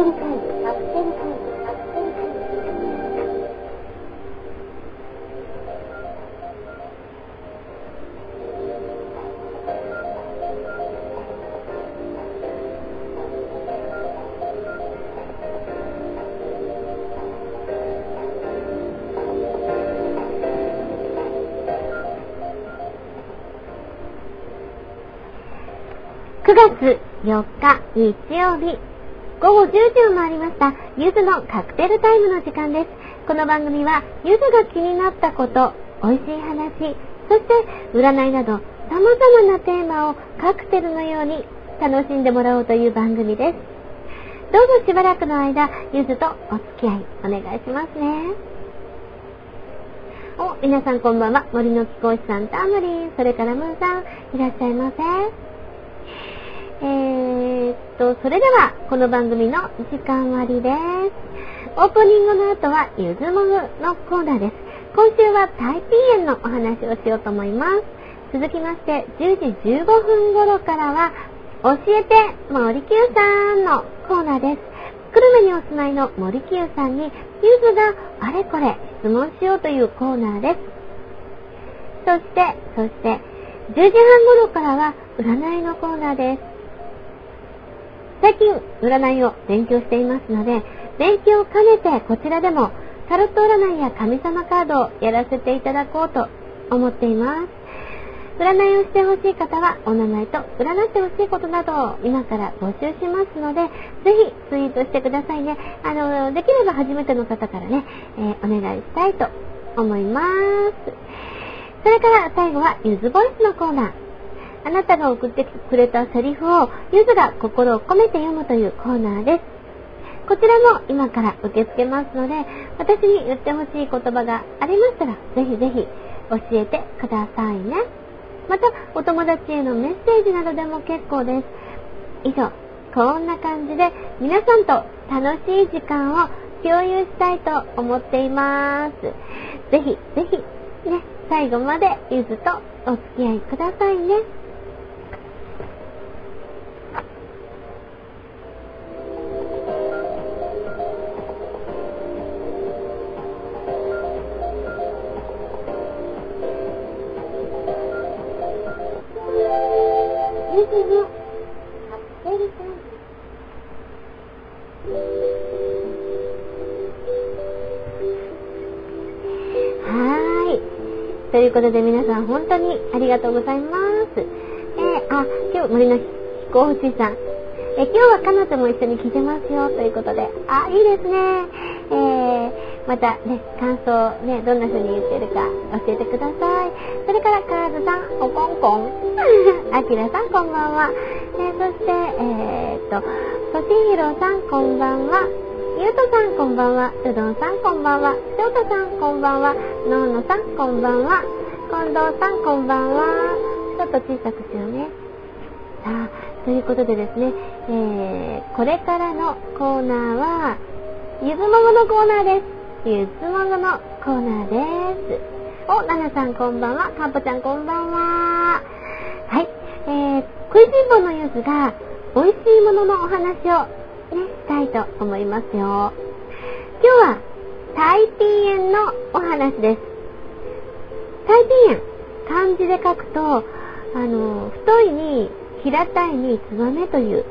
9月4日日曜日。午後10時を回りましたゆずのカクテルタイムの時間です。この番組はゆずが気になったこと美味しい話そして占いなど様々なテーマをカクテルのように楽しんでもらおうという番組です。どうぞしばらくの間ゆずとお付き合いお願いしますね。お、皆さんこんばんは。森の貴公子さん、タムリン、それからムーさん、いらっしゃいませ。と、それでは、この番組の時間割です。オープニングの後は、ゆずもぐのコーナーです。今週はタイピー園のお話をしようと思います。続きまして、10時15分頃からは、教えて森久さんのコーナーです。久留米にお住まいの森久さんに、ゆずがあれこれ質問しようというコーナーです。そして、そして、10時半頃からは占いのコーナーです。最近占いを勉強していますので、勉強を兼ねてこちらでもタロット占いや神様カードをやらせていただこうと思っています。占いをしてほしい方はお名前と占ってほしいことなどを今から募集しますので、ぜひツイートしてくださいね。あの、できれば初めての方からね、えー、お願いしたいと思います。それから最後はゆずボイスのコーナー。あなたが送ってくれたセリフをゆずが心を込めて読むというコーナーです。こちらも今から受け付けますので、私に言ってほしい言葉がありましたら、ぜひぜひ教えてくださいね。また、お友達へのメッセージなどでも結構です。以上、こんな感じで皆さんと楽しい時間を共有したいと思っています。ぜひぜひ、ね、最後までゆずとお付き合いくださいね。いうことで皆さん本当にありがとうございます。えー、あ、今日森の飛行士さん。え今日は彼女も一緒に来てますよということで、あ、いいですね。えー、またね、感想ね、どんな風に言ってるか教えてください。それからカーズさん、おこんこん。あきらさんこんばんは。え、そして、え、っと、としひろさんこんばんは。ゆうとさんこんばんは。うどんさんこんばんは。しょうたさんこんばんは。のうのさんこんばんは。近藤さんこんばんは。ちょっと小さくしようね。さあ、ということでですね、えー、これからのコーナーは、ゆずもぐのコーナーです。ゆずもぐのコーナーです。お、ななさんこんばんは。かんぽちゃんこんばんは。はい。えー、食いしん坊のゆずが、美味しいもののお話を、たいと思いますよ。今日は、タイピーエンのお話です。タイピーエン、漢字で書くと、あの、太いに平たいにツバメという、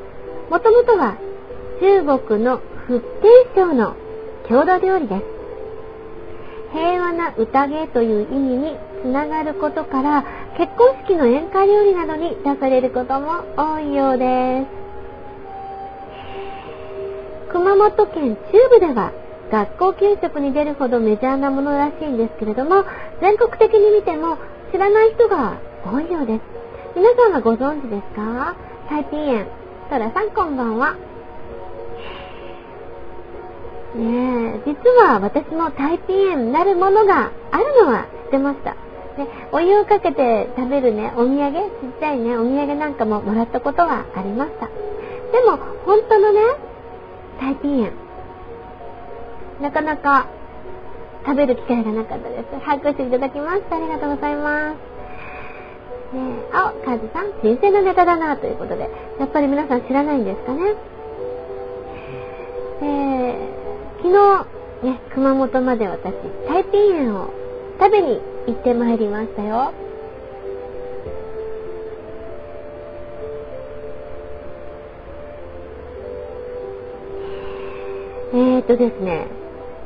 もともとは中国の福建省の郷土料理です。平和な宴という意味につながることから、結婚式の宴会料理などに出されることも多いようです。熊本県中部では学校給食に出るほどメジャーなものらしいんですけれども全国的に見ても知らない人が多いようです。皆さんはご存知ですか？タイピー園トラさんこんばんは。ねえ実は私もタイピー園なるものがあるのは知ってました。でお湯をかけて食べるねお土産？ちっちゃいねお土産なんかももらったことはありました。でも本当のねタイピー園。なかなか食べる機会がなかったです。拍手いただきました。ありがとうございます。ねえ、あ、カズさん、新鮮なネタだなということで、やっぱり皆さん知らないんですかね。えー、昨日、ね、熊本まで私、タイピーエンを食べに行ってまいりましたよ。えーとですね、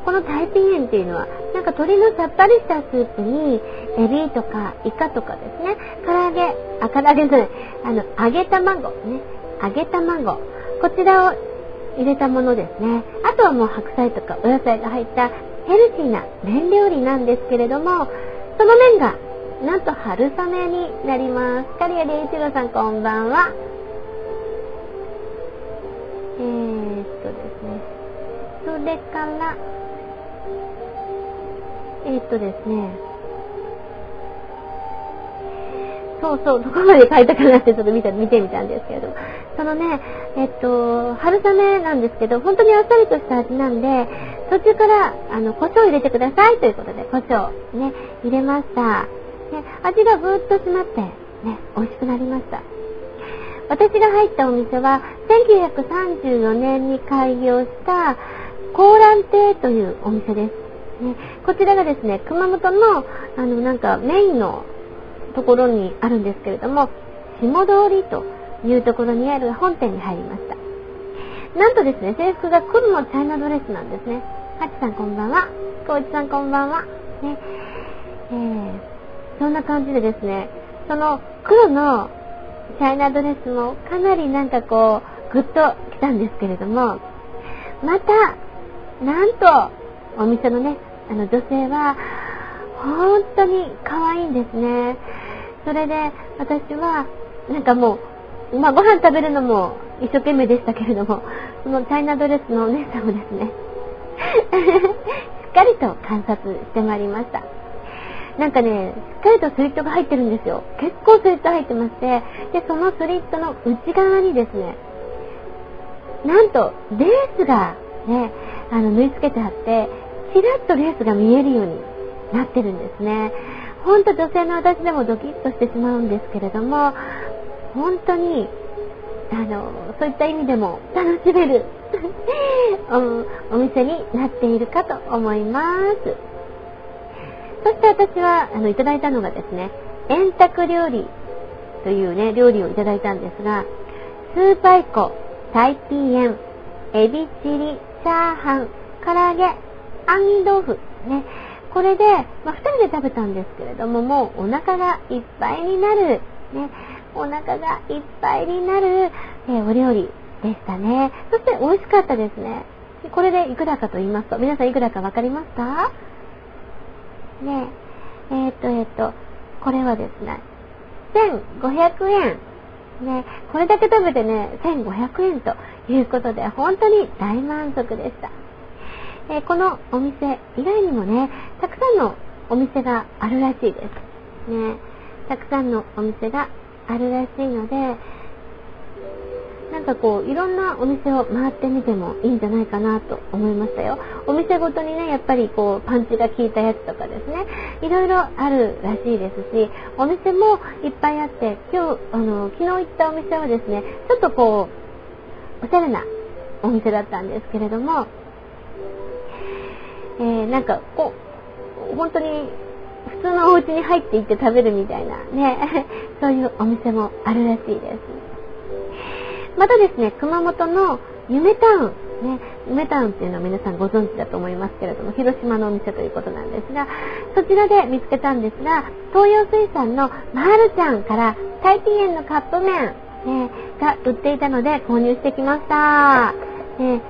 このタイピーエンっていうのは、なんか鶏のさっぱりしたスープに、エビとかイカとかですね、唐揚げ、あ、唐揚げじゃない、あの、揚げ卵、ね、揚げ卵、こちらを入れたものですね。あとはもう白菜とかお野菜が入ったヘルシーな麺料理なんですけれども、その麺が、なんと春雨になります。刈谷良一郎さんこんばんは。それから、えー、っとですね。そうそう、どこまで書いたかなってちょっと見て見てみたんですけれども。そのね、えっと、春雨なんですけど、本当にあっさりとした味なんで、途中から、あの、胡椒を入れてくださいということで、胡椒、ね、入れました。ね、味がぐーっと詰まって、ね、美味しくなりました。私が入ったお店は、1934年に開業した、コーラン亭というお店です。ね、こちらがですね、熊本の、あの、なんかメインのところにあるんですけれども、下通りというところにある本店に入りました。なんとですね、制服が黒のチャイナドレスなんですね。ハチさんこんばんは。コウチさんこんばんは。ね。えー、そんな感じでですね、その黒のチャイナドレスもかなりなんかこう、ぐっと来たんですけれども、また、なんと、お店のね、あの女性は、本当に可愛いんですね。それで、私は、なんかもう、まあ、ご飯食べるのも一生懸命でしたけれども、そのチャイナドレスのお姉さんもですね、しっかりと観察してまいりました。なんかね、しっかりとスリットが入ってるんですよ。結構スリット入ってまして、で、そのスリットの内側にですね、なんと、レースがね、あの、縫い付けてあって、ちらっとレースが見えるようになってるんですね。ほんと女性の私でもドキッとしてしまうんですけれども、本当にあのそういった意味でも楽しめる お店になっているかと思いますそして私はあのいただいたのがですね円卓料理というね料理をいただいたんですがスーパイコタイピーエンエビチリチャーハン唐揚げ杏仁豆腐ねこれで、まあ、2人で食べたんですけれどももうお腹がいっぱいになるねお腹がいっぱいになる、えー、お料理でしたね。そして美味しかったですね。これでいくらかと言いますと、皆さんいくらか分かりますか？ねえ、えー、っと、えー、っと、これはですね、1500円。ね、これだけ食べてね、1500円ということで、本当に大満足でした。えー、このお店以外にもね、たくさんのお店があるらしいです。ね、たくさんのお店があるらしいのでなんかこういろんなお店を回ってみてもいいんじゃないかなと思いましたよお店ごとにねやっぱりこうパンチが効いたやつとかですねいろいろあるらしいですしお店もいっぱいあって今日あの昨日行ったお店はですねちょっとこうおしゃれなお店だったんですけれども、えー、なんかこう本当に普通のお家に入っていって食べるみたいなね、そういうお店もあるらしいです。またですね、熊本の夢タウン、ね、夢タウンっていうのは皆さんご存知だと思いますけれども、広島のお店ということなんですが、そちらで見つけたんですが、東洋水産のまるちゃんからタイピーエンのカップ麺、ね、が売っていたので購入してきました。ね、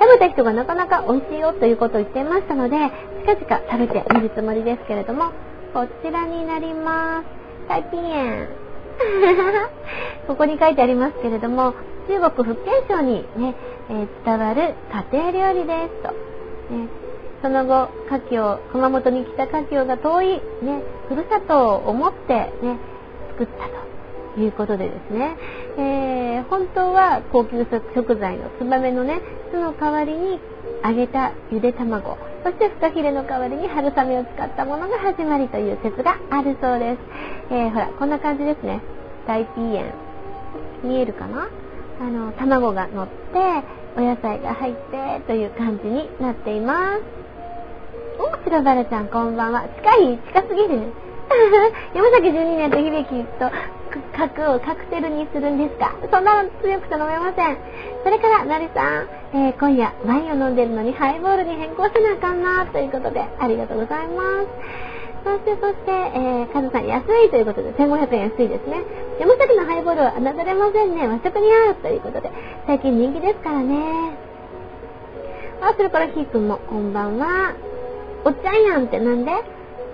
食べた人がなかなか美味しいよということを言っていましたので、近々食べてみるつもりですけれども、こちらになります。タイピーエン。ここに書いてありますけれども、中国福建省にね、え、伝わる家庭料理ですと。ね、その後、家境、熊本に来た家境が遠い、ね、ふるさとを思ってね、作ったということでですね、えー、本当は高級食材のツバメのね、酢の代わりに揚げたゆで卵、そしてフカヒレの代わりに春雨を使ったものが始まりという説があるそうです。えー、ほら、こんな感じですね。大ピーエン。見えるかな？あの、卵が乗って、お野菜が入ってという感じになっています。お、白バラちゃんこんばんは。近い近すぎる。山崎12年と響きと角をカクテルにするんですか？そんなの強くと飲めません。それから、なりさん、えー、今夜ワインを飲んでるのにハイボールに変更せなあかんなということで、ありがとうございます。そして、そして、えー、カズさん安いということで、1500円安いですね。山崎のハイボールは侮れませんね。和食に合うということで、最近人気ですからね。あ、それからひーくんも、こんばんは。おっちゃんやんってなんで？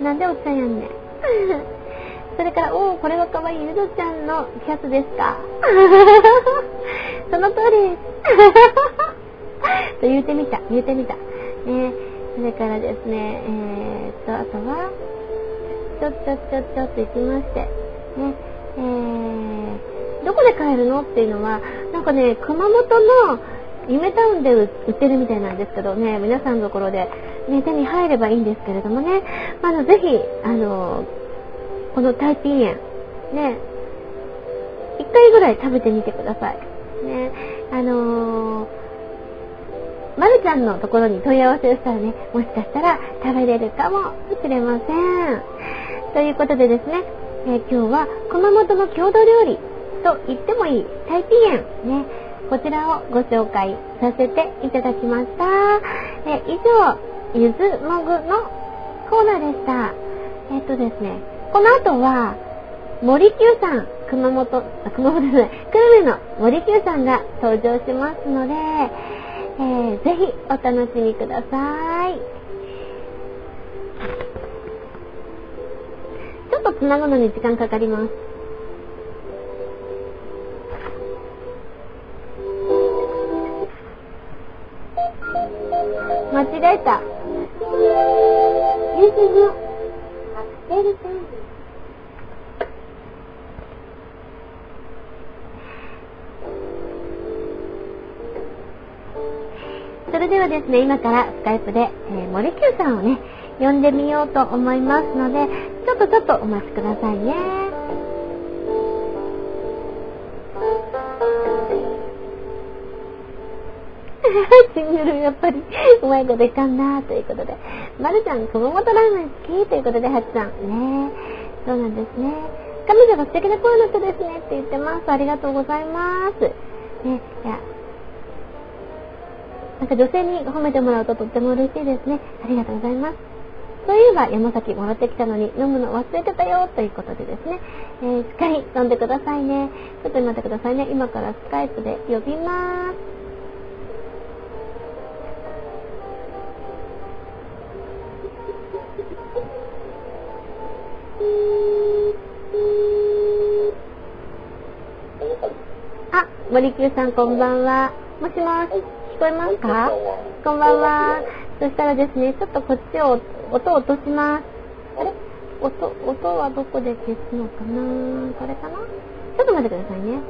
なんでおっちゃんやんねん。それから、おお、これはかわいいゆずちゃんのキャスですか？その通りです。と言うてみた、言うてみた。ね、それからですね、えー、っと、あとは、ちょっちょっちょっちょっと行きまして、ね、えー、どこで買えるのっていうのは、なんかね、熊本の夢タウンで売ってるみたいなんですけどね、皆さんのところで、ね、手に入ればいいんですけれどもね、あの、ぜひ、あの、このタイピー園、ね、一回ぐらい食べてみてください。ね、あのー、まるちゃんのところに問い合わせをしたらね、もしかしたら食べれるかもしれません。ということでですね、えー、今日は熊本の郷土料理と言ってもいいタイピー園、ね、こちらをご紹介させていただきました。えー、以上、ゆずもぐのコーナーでした。えっ、とですね、この後は、森久さん、熊本、あ熊本じゃない、久留米の森久さんが登場しますので、えー、ぜひお楽しみください。つなぐのに時間かかります。間違えた。ゆずのカクテルサンド。それではですね、今からスカイプで、えー、森久さんをね、呼んでみようと思いますので、ちょっとちょっとお待ちくださいね。シングルやっぱりうまいこといかんなということで。まるちゃん、熊本ラーメン好きということで、はちさん。ねそうなんですね。彼女が素敵な声の人ですねって言ってます。ありがとうございます。ね、いや、なんか女性に褒めてもらうととっても嬉しいですね。ありがとうございます。そういえば山崎もらってきたのに飲むの忘れてたよということでですね、えー、しっかり飲んでくださいね。ちょっと待ってくださいね。今からスカイプで呼びます。あ、森久さんこんばんは。もしもし、聞こえますか？こんばんは。そしたらですね、ちょっとこっちを、音を落とします。あれ？音、音はどこで消すのかな？これかな？ちょっと待ってくださいね。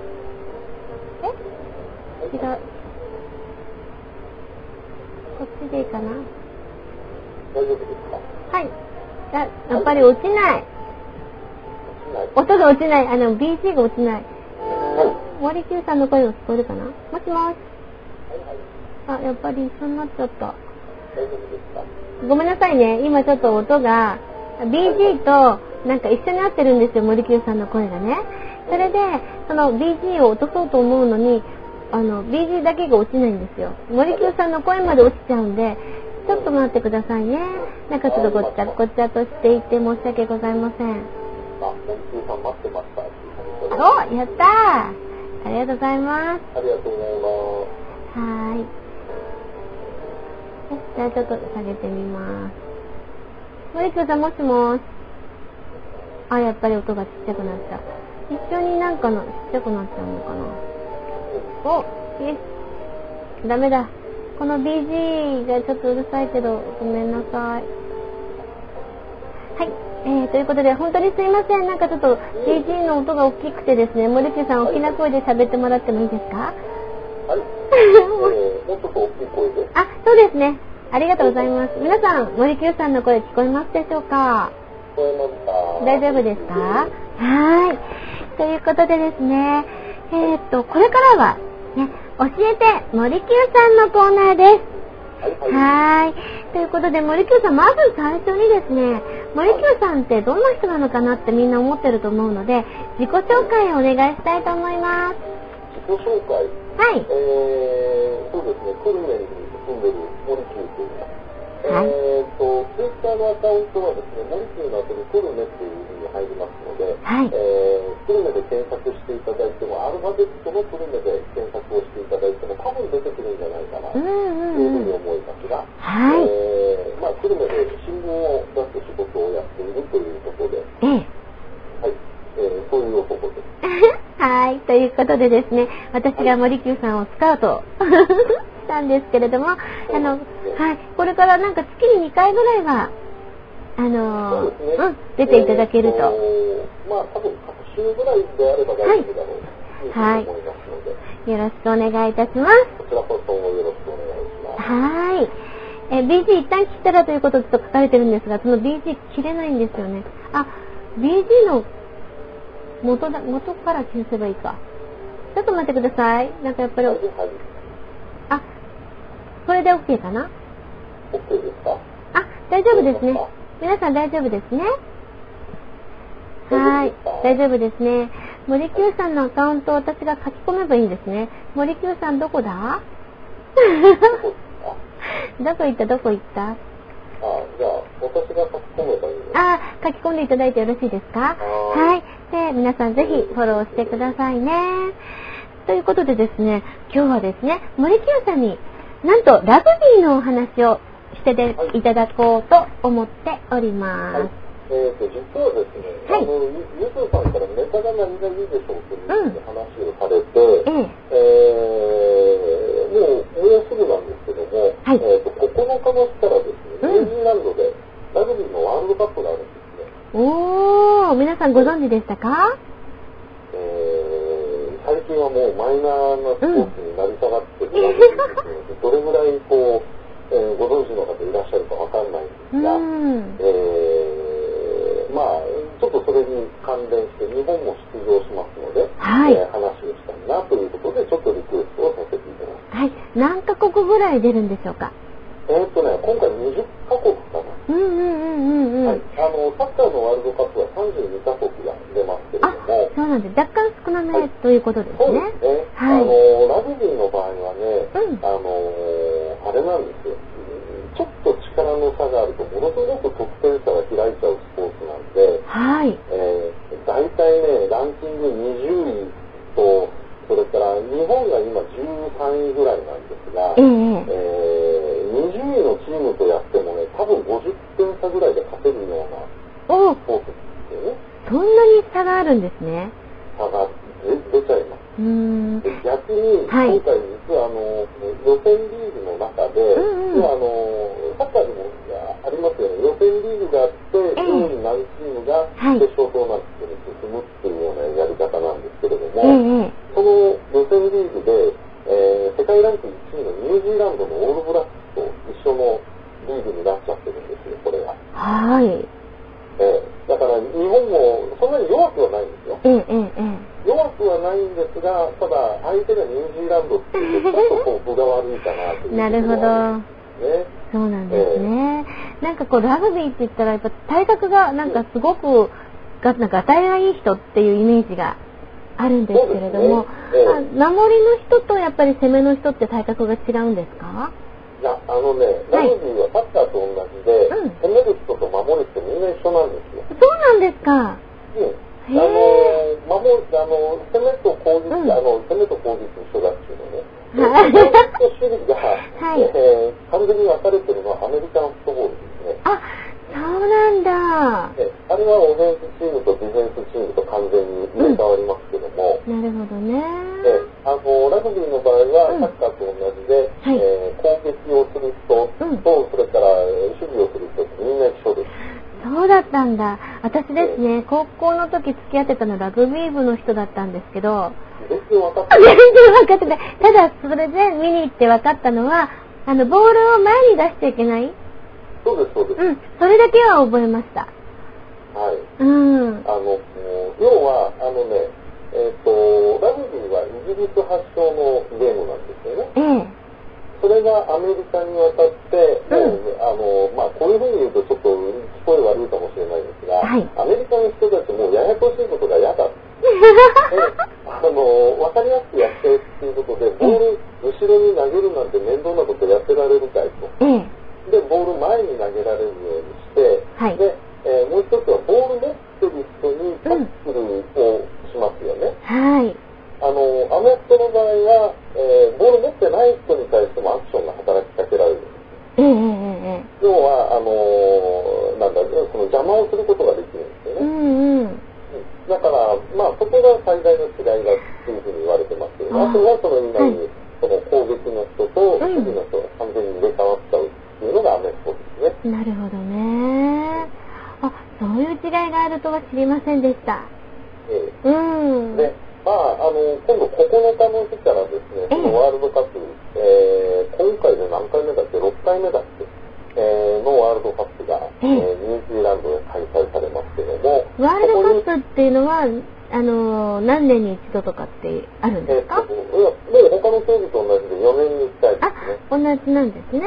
え？違う。こっちでいいかな？大丈夫ですか？はい。ややっぱり落ちない。音が落ちない。あの、BC が落ちない。森久さんの声が聞こえるかな？もしもし。あ、やっぱり一緒になっちゃった。ごめんなさいね。今ちょっと音が、BG となんか一緒になってるんですよ。森久さんの声がね。それで、その BG を落とそうと思うのに、あの、BG だけが落ちないんですよ。森久さんの声まで落ちちゃうんで、ちょっと待ってくださいね。なんかちょっとごっちゃごっちゃとしていて申し訳ございません。あ、本さん待ってました。お、やったー。ありがとうございます。ありがとうございます。はーい。じゃあちょっと下げてみます。森久さんもしもし。あ、やっぱり音がちっちゃくなっちゃう。一緒になんかのちっちゃくなっちゃうのかな。お、え、ダメだ。この BG がちょっとうるさいけど、ごめんなさい。はい。えー、ということで、本当にすいません。なんかちょっと BG の音が大きくてですね、森木さん、大きな声で喋ってもらってもいいですか？はい。えー、もっと大きい声で。あ、そうですね。ありがとうございます。皆さん、森久さんの声聞こえますでしょうか？聞こえますか大丈夫ですか？はい。ということでですね、えー、っと、これからは、ね、教えて森 Q さんのコーナーです。はい。ということで森 Q さん、まず最初にですね、森 Q さんってどんな人なのかなってみんな思ってると思うので、自己紹介をお願いしたいと思います。自己紹介。はい。えー、そうですね、久留米に住んでる森久と言います。はいえーと、ツイッターのアカウントはですね、森久の後に久留米っていうふうに入りますので、はいえー、久留米で検索していただいても、アルファベットの久留米で検索をしていただいても、多分出てくるんじゃないかな、と。いうふうに思いますが、はい。えー、まあ、久留米で新聞を出す仕事をやっているということで、ええ。はい、えー、そういう男です。はい。ということでですね、私が森久さんをスカウトしたんですけれども、あの、はい。これからなんか月に2回ぐらいは、あのそうね。うん、出ていただけると。えーまあ、多分各週ぐらいであれば大丈夫だろうというふうはいに思いますので、よろしくお願いいたします。こちらこそよろしくお願いします。はい。え、BG 一旦切ったらということと書かれてるんですが、その BG 切れないんですよね。あ、BG の元だ、元から消せばいいか。ちょっと待ってください。なんかやっぱり。あ、これで OK かな？OK ですか？あ、大丈夫ですね。皆さん大丈夫ですね？はい、大丈夫ですね。森 Q さんのアカウントを私が書き込めばいいんですね。森 Q さんどこだ？どこ行った？どこ行った？あ、じゃあ、私が書き込めばいいの？あー、書き込んでいただいてよろしいですか？ははい。で、皆さんぜひフォローしてくださいね。ということでですね、今日はですね、森 Q さんになんとラグビーのお話をしてでいただこうと思っております。はい。えーと、実はですね、はいあの、ゆゆずさんからネタが何がいいでしょうといううん話をされて、ええ。えー、もう、もうすぐなんですけども、はいえーと、9日の日からですね、うんニュージーランドでラグビーのワールドカップがあるんですね。おー、皆でしたか？えー、最近はもうマイナーなスポーツになり下がってるラグビーですので、どれぐらいこう、えーご存知の方いらっしゃるかわかんないんですうが、ん。えー、まあ、ちょっとそれに関連して日本も出場しますので、はいえー話をしたいなということで、ちょっとリクエストをさせていただきます。はい。何カ国ぐらい出るんでしょうかえーっとね、今回20カ国かな。うんうんうんうんうん。はい、あのサッカーのワールドカップは32カ国が出ますけれどあも、、そうなんです。若干少なめということですそうでね。すね、はいあのラグビーの場合はね、うんあのあれなんですよ、ちょっと力の差があると、ものすごく得点差が開いちゃうスポーツなんで、はい。えー、大体ね、ランキング20位と、それから日本が今13位ぐらいなんですが、えええー20位のチームとやってもね、多分50点差ぐらいで勝てるようなおスポーツですよね。そんなに差があるんですね。差が出出ちゃいます。うーん。で逆に、はい今回実はあの予選リーグの中で、うんうん要はあのサッカーでもありますよね、予選リーグがあって、ええ上位何チームがはい決勝トーナメントに進むっていうようなやり方なんですけれども、ええその予選リーグで、えー世界ランク1位のニュージーランドのオールブラックスと一緒のリーグになっちゃってるんですよ、これが。はい。ええだから日本もそんなに弱くはないんですよ。えええええ弱くはないんですが、ただ相手がニュージーランドっていうとちょっとこう分が悪いかなというえなるほど。ね。そうなんですね。なんかこうラグビーったらやっぱ体格がなんかすごくがなんか与えがいい人っていうイメージがあるんですけれども、ねええあ守りの人とやっぱり攻めの人って体格が違うんですか？いや、あのね、ラグビーはサッカーと同じで、うん攻める人と守る人みんな一緒なんですよ。そうなんですか。うん。あの、守る、あの、攻めと攻撃、うんあの、攻めと攻撃一緒だっていうのね。はい守備が、はいえー完全に分かれてるのはアメリカンフットボールですね。あ、そうなんだ。えあれはオフェンスチームとディフェンスチームと完全に入れ替わりますけども、なるほどね。えあのラグビーの場合はうんサッカーと同じで、はいえー攻撃をする人と、うんそれからえー守備をする人ってみんな一緒です。そうだったんだ。私ですね、高校の時付き合ってたのラグビー部の人だったんですけど、全然分かって全ない。然分かってない。ただ、それで見に行って分かったのは、あの、ボールを前に出しちゃいけないそうです、そうです。うん。それだけは覚えました。はい。うん。あの、要は、あのね、えっ、と、ラグビーはイギギリス発祥のゲームなんですよね。ええ。それがアメリカに渡って、うんあのまあ、こういうふうに言うとちょっと聞こえ悪いかもしれないですが、はいアメリカの人たちもうややこしいことが嫌だ。で あの分かりやすくやってっていうことで、ボール後ろに投げるなんて面倒なことやってられるかいと。ええ。で、ボール前に投げられるようにして、はいで、えーもう一つはボール持ってる人にタックルをしますよね。はい。あの、アメフトの場合は、えーボール持ってない人に対してもアクションが働きかけられる。えええええ要は、あのーなんだ、その邪魔をすることができるんですよえ。うね。んうん。だから、まあ、そこが最大の違いだっていうふうに言われてますけど、あとはその今はいに、その攻撃の人とうん守備の人が完全に入れ替わっちゃうっていうのがアメフトですね。なるほどね。あ、そうがあるとは知りませんでした。えうん。えで、まあ、あの、今度9日の日からですね、ええそのワールドカップ、えー今回で何回目だっけ ?6 回目だっけ？えーのワールドカップが、えええーニュージーランドで開催されますけども、ワールドカップっていうのは、あの、何年に一度とかってあるんですか？えーいやもう他の競技と同じで4年に1回であすね。、同じなんですね。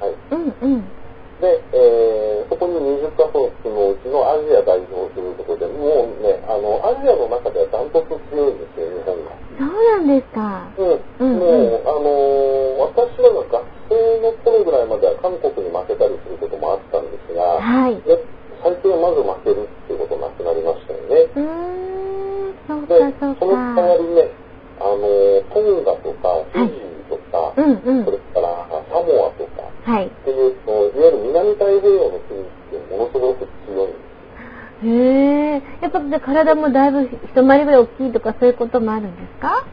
はい。うんうん。で、えーそこに20カ国のうちのアジア代表ということで、もうね、あの、アジアの中ではダントツ強いんですよ、日本が。そうなんですか。うん、うんもう、あのー私らが学生の頃ぐらいまでは韓国に負けたりすることもあったんですが、はい。うで最近はまず負けるっていうことなくなりましたよね。ーん、そうでか、そうその代わか。りね、あのートンガとか、フィジーとか、うんうんそれからサモアとかはい。っていう、そのいわゆる南太平洋の国ってものすごく強い。へえ。やっぱで体もだいぶ一回りぐらい大きいとかそういうこともあるんですか？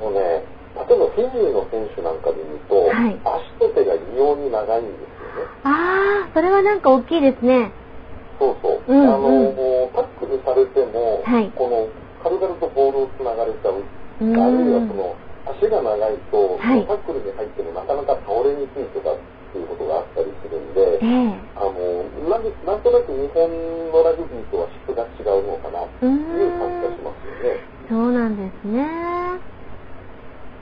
もうね、例えばフィジーの選手なんかで言うと、はい足と手が異様に長いんですよね。ああ、それはなんか大きいですね。そうそう。うんあの、うんもうタックルされても、はいこの軽々とボールをつながれちゃう。うんあるいはその足が長いと、はいタックルに入ってもなかなか倒れにくいとかっていうことがあったりするんで、ええ。あのなんでなんとなく日本のラグビーとは質が違うのかなという感じがしん。ますよね。そうなんですね。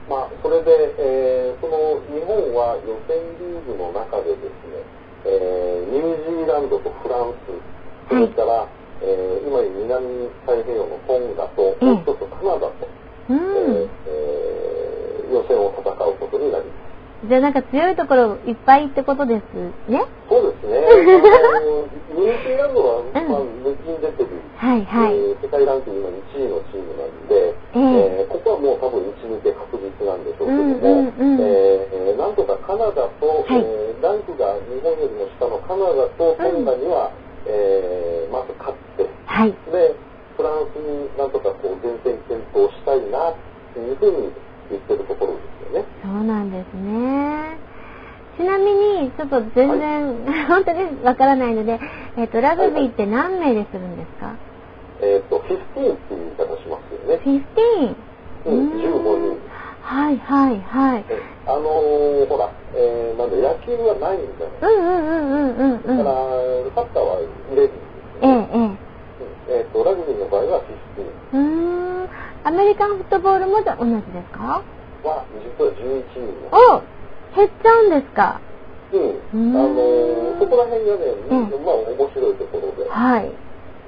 まあ、それで、えーその日本は予選リーグの中でですね、えーニュージーランドとフランス、それから、えー今に南太平洋のトンガと、ええもう一つカナダと、うえん。ーえー予選を戦うことになります。じゃあなんか強いところいっぱいってことですね。そうですね。ニュージーランドは、んまあ、抜きに出てる、はいはい。えー世界ランキングの1位のチームなんで、えええーここはもう多分1、2で確実なんでしょうけども、うんうんうんえーなんとかカナダと、はいえーランクが日本よりも下のカナダとトンガには、えーまず勝って、はい。で、フランスになんとかこう前線検討したいなっていうふうに言ってるところですよね。そうなんですね。ちなみに、ちょっと全然、本当にわからないので、えっ、と、ラグビーって何名でするんですか、えっ、と、15っていう言い方しますよね。?15? うん、15人。はいはいはい。えあのーほら、えーなんだ、野球はないんだよ。うんうんうんうんうんうん。だから、サッカーは入れるんですええ。ええ。えっ、と、ラグビーの場合は15うーん。アメリカンフットボールもじゃ同じですか？は、実は11人の。お減っちゃうんですか？うん。うんあのーそこら辺がね、うんまあ面白いところで、はい。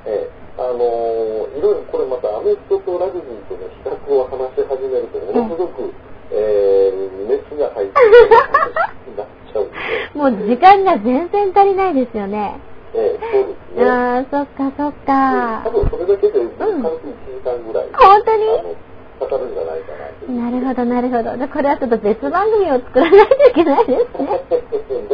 ええあのーいろいろこれまたアメフトとラグビーとの比較を話し始めると、ものすごく、えー熱が入って なっちゃうんで、もう時間が全然足りないですよね。ええそうですね。ああ、そっかそっか多。分それだけで軽く1時間ぐらい、本当に？かかるんじゃないかななるほど、なるほど。じゃあこれはちょっと別番組を作らないといけないですね。ですね。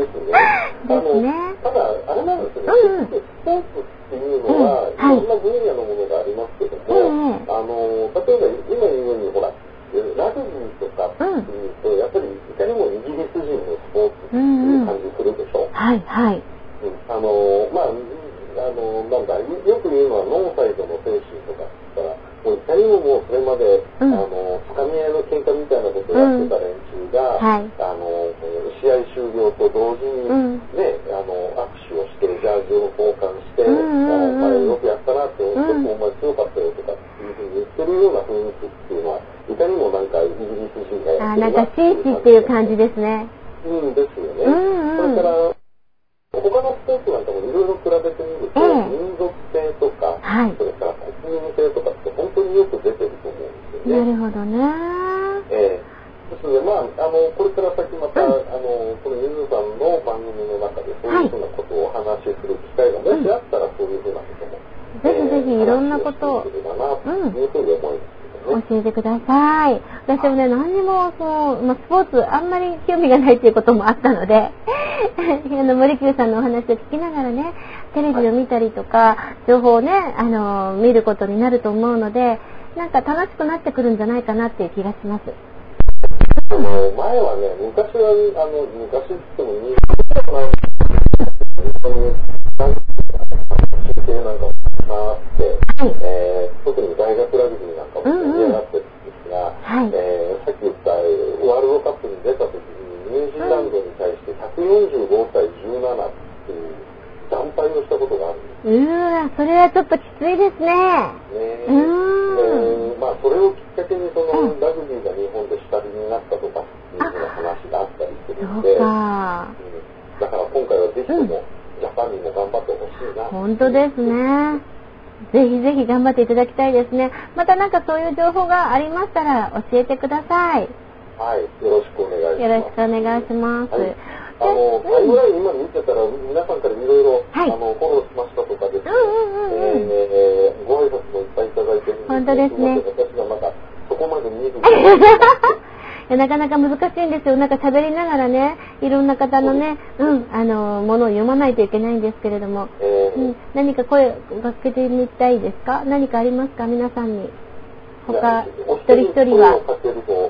ですねただ、あれなんですよね、うんうんスポーツっていうのは、いいろんな分野のものがありますけども、うんうんあの例えば今言うように、ほら、ラグビーとかっていうと、やっぱりいかにもイギリス人のスポーツっていう感じするでしょ。はい、はい。うんあのまあ、あのなんだよく言うのはノーサイドの精神とかって言ったらもういかにももうそれまで、うん。あのつかみ合いの喧嘩みたいなことをやってた連中が、はい。あの試合終了と同時に、うん。ねあの握手をしてジャージを交換して、うんうんうんあお前よくやったなって、ん。ちょっとお前強かったよとかっていうふうに言ってるような雰囲気っていうのはいかにもなんかあ、なんか紳士っていう感じですね。うんですよね。うんうん。それから他のスポーツなんかもいろいろ比べてみると、ええ民族性とか、はい。それから国民性とかって本当によく出てると思うんですよね。なるほどね。ええ。ですので、まあ、あの、これから先また、うん。あの、このゆずさんの番組の中で、そういうふうなことをお話しする機会がもしあったら、そういうふうなことも、ぜひぜひいろんなことを。な、というふうに思います。教えてください。私もね、何にも、その、まあ、スポーツ、あんまり興味がないっていうこともあったので、あの、森久さんのお話を聞きながらね、テレビを見たりとか、情報をね、あの、見ることになると思うので、なんか楽しくなってくるんじゃないかなっていう気がします。あの、前はね、昔は、あの、昔って言っても、中継なんかもたくさんあって、特に大学ラグビーなんかも盛り上がってるんですが、はいえーさっき言ったワールドカップに出た時にニュージーランドに対して145対17っていう惨敗をしたことがあるんですうーわ、それはちょっときついですね。ね。うーんでまあそれをきっかけにその、うんラグビーが日本で下火になったとかっていうような話があったりするそうんで、うんか。だから今回はぜひとも、ジャパンにも頑張ってほしいな。本当ですね。ぜひぜひ頑張っていただきたいですね。またなんかそういう情報がありましたら教えてください。はい、よろしくお願いします。よろしくお願いします。はいあの、タイムライン今見てたら、皆さんからいろいろ、はいあの、フォローしましたとかですね、うんうんうんうんえーご挨拶もいっぱいいただいて本当ですね私がまだそこまで見るいや なかなか難しいんですよ。なんか喋りながらね、いろんな方のね、うん、あの、ものを読まないといけないんですけれども、えーうん、何か声をかけてみたいですか？何かありますか？皆さんに。他、一人一人は。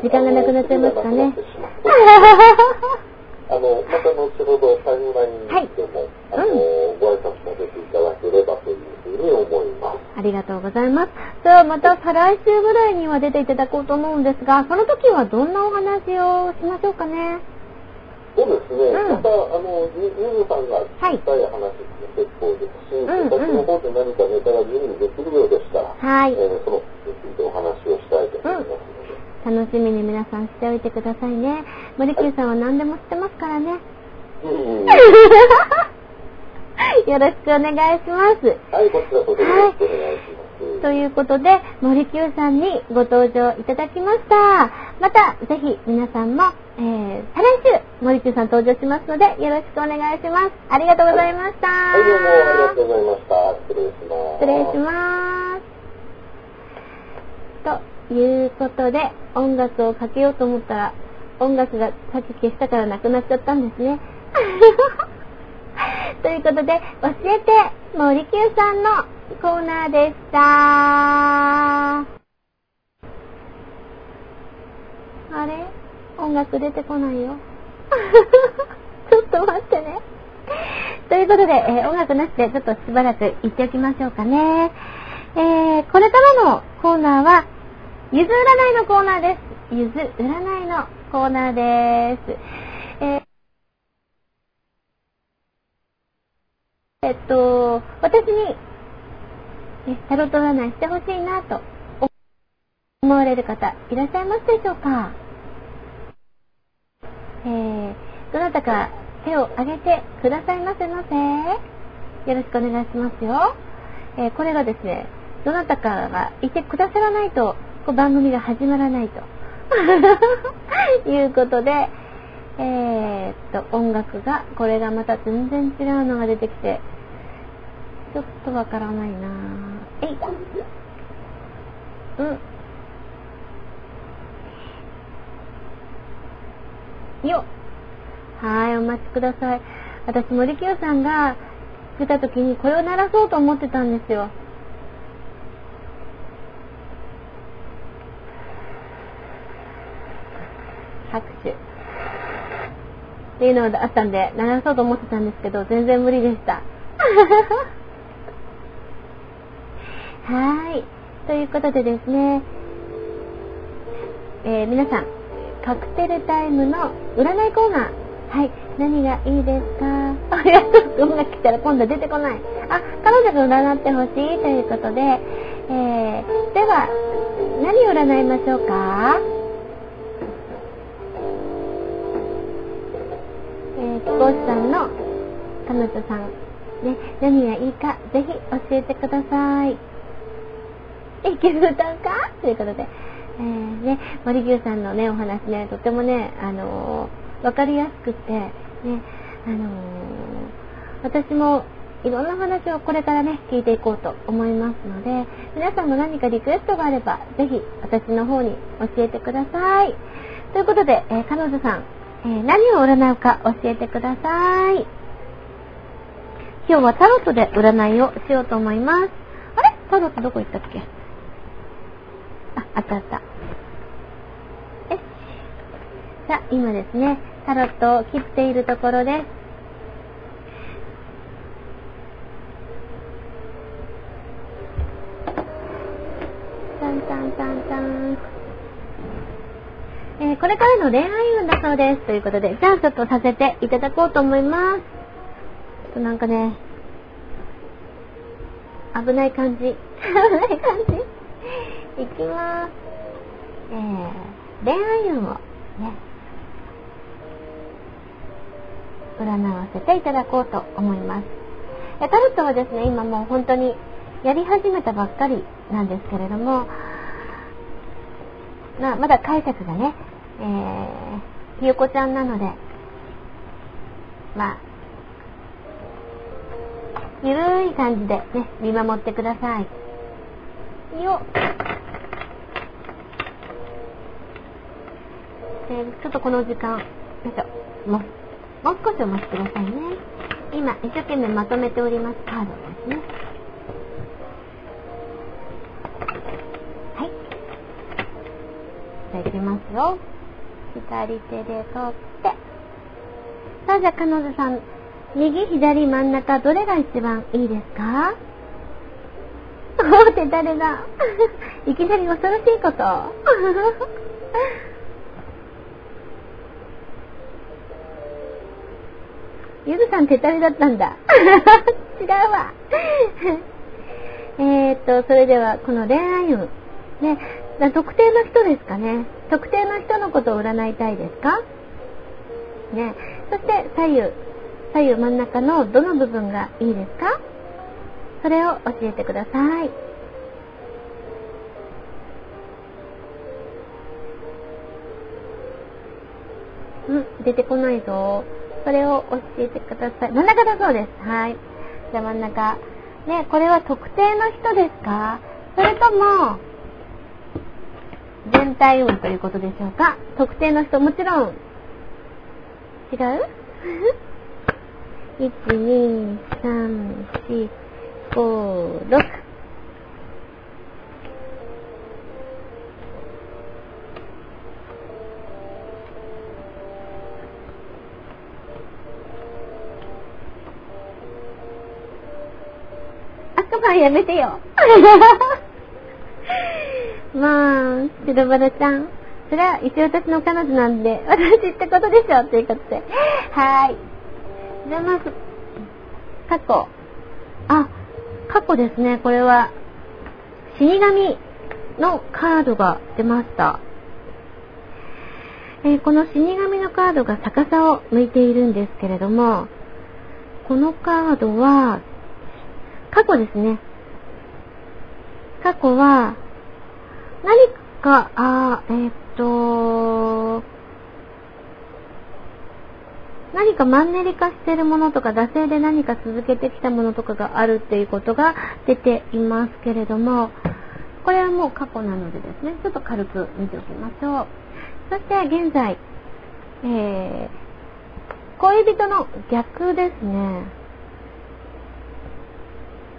時間がなくなっちゃいますかね あの、また後ほどタイムラインでも、あの、ご挨拶も出ていただければというふうに思います。ありがとうございます。ではまた再来週ぐらいには出ていただこうと思うんですが、その時はどんなお話をしましょうかね？そうですね、うん。また、あの、ゆゆずさんが聞きたい話も結構ですし、んうん私の方で何かネタが準備できるようでしたら、はいえーそのお話をしたいと思いますので、楽しみに皆さんしておいてくださいね。森久さんは何でも知ってますからね。よろしくお願いします。はい、こちらこそよろしくお願いします。ということで、森久さんにご登場いただきました。また、ぜひ皆さんも、えー、再来週、森久さん登場しますので、よろしくお願いします。ありがとうございました。はい、どうもありがとうございました。失礼します。失礼します。ということで、音楽をかけようと思ったら、音楽がさっき消したからなくなっちゃったんですね。ということで、教えて森久さんのコーナーでした。あれ？音楽出てこないよ。ちょっと待ってね。ということで、えー音楽なしでちょっとしばらく行っておきましょうかね。えーこれからのコーナーは、ゆず占いのコーナーです。ゆず占いのコーナーです。えーえっと、私に、えタロット占いしてほしいなと思われる方いらっしゃいますでしょうか？えー、どなたか手を挙げてくださいませませ。よろしくお願いしますよ。えーこれがですね、どなたかがいてくださらないと、こう番組が始まらないと。いうことで、えー、っと、音楽が、これがまた全然違うのが出てきて、ちょっとわからないな。えい。うん。よっ。はい、お待ちください。私、森清さんが来た時にこれを鳴らそうと思ってたんですよ。拍手。っていうのがあったんで、鳴らそうと思ってたんですけど、全然無理でした。はい。ということでですね、えー皆さん、カクテルタイムの占いコーナー。はい。何がいいですか？ありがとう。音楽来たら今度出てこない。あ、彼女が占ってほしいということで、えー、では、何を占いましょうか？講師さんの彼女さん、ね、何がいいか、ぜひ教えてください。え、牛タンか？ということで、えー、ね、森牛さんのね、お話ね、とてもね、あのー、わかりやすくて、ね、あのー、私もいろんな話をこれからね、聞いていこうと思いますので、皆さんも何かリクエストがあれば、ぜひ私の方に教えてください。ということで、えー、彼女さん、えー、何を占うか教えてください。今日はタロットで占いをしようと思います。あれ？タロットどこ行ったっけ？あ、あったあった。え？さあ、今ですね、タロットを切っているところです。えー、これからの恋愛運だそうです。ということで、じゃあちょっとさせていただこうと思います。ちょっとなんかね、危ない感じ。危ない感じ。いきます。えー、恋愛運をね、占わせていただこうと思います。タロットはですね、今もう本当にやり始めたばっかりなんですけれども、まあ、まだ解釈がね、えー、ひよこちゃんなので、まあ、ゆるい感じでね、見守ってください。よえー、ちょっとこの時間、よいしょ、も、もう少しお待ちくださいね。今、一生懸命まとめておりますカードですね。じゃあいきますよ。左手で取って。さあ、じゃあ彼女さん、右、左、真ん中、どれが一番いいですか？おおって誰だ？いきなり恐ろしいこと。ゆずさん手たりだったんだ。違うわ。えっと、それでは、この恋愛運。ね、特定の人ですかね。特定の人のことを占いたいですか？ね。そして左右左右真ん中のどの部分がいいですか？それを教えてください。うん出てこないぞ。それを教えてください。真ん中だそうです。はい。じゃあ真ん中。ねこれは特定の人ですか？それとも全体運ということでしょうか？特定の人もちろん。違う ?1、2、3、4、5、6赤番やめてよ。まあ、白バラちゃん。それは一応私の彼女なんで、私ってことでしょということで。はーい。じゃあまず、過去。あ、過去ですね。これは、死神のカードが出ました。えー、この死神のカードが逆さを向いているんですけれども、このカードは、過去ですね。過去は、何か、あえー、っと、何かマンネリ化してるものとか、惰性で何か続けてきたものとかがあるっていうことが出ていますけれども、これはもう過去なのでですね、ちょっと軽く見ておきましょう。そして現在、えー、恋人の逆ですね。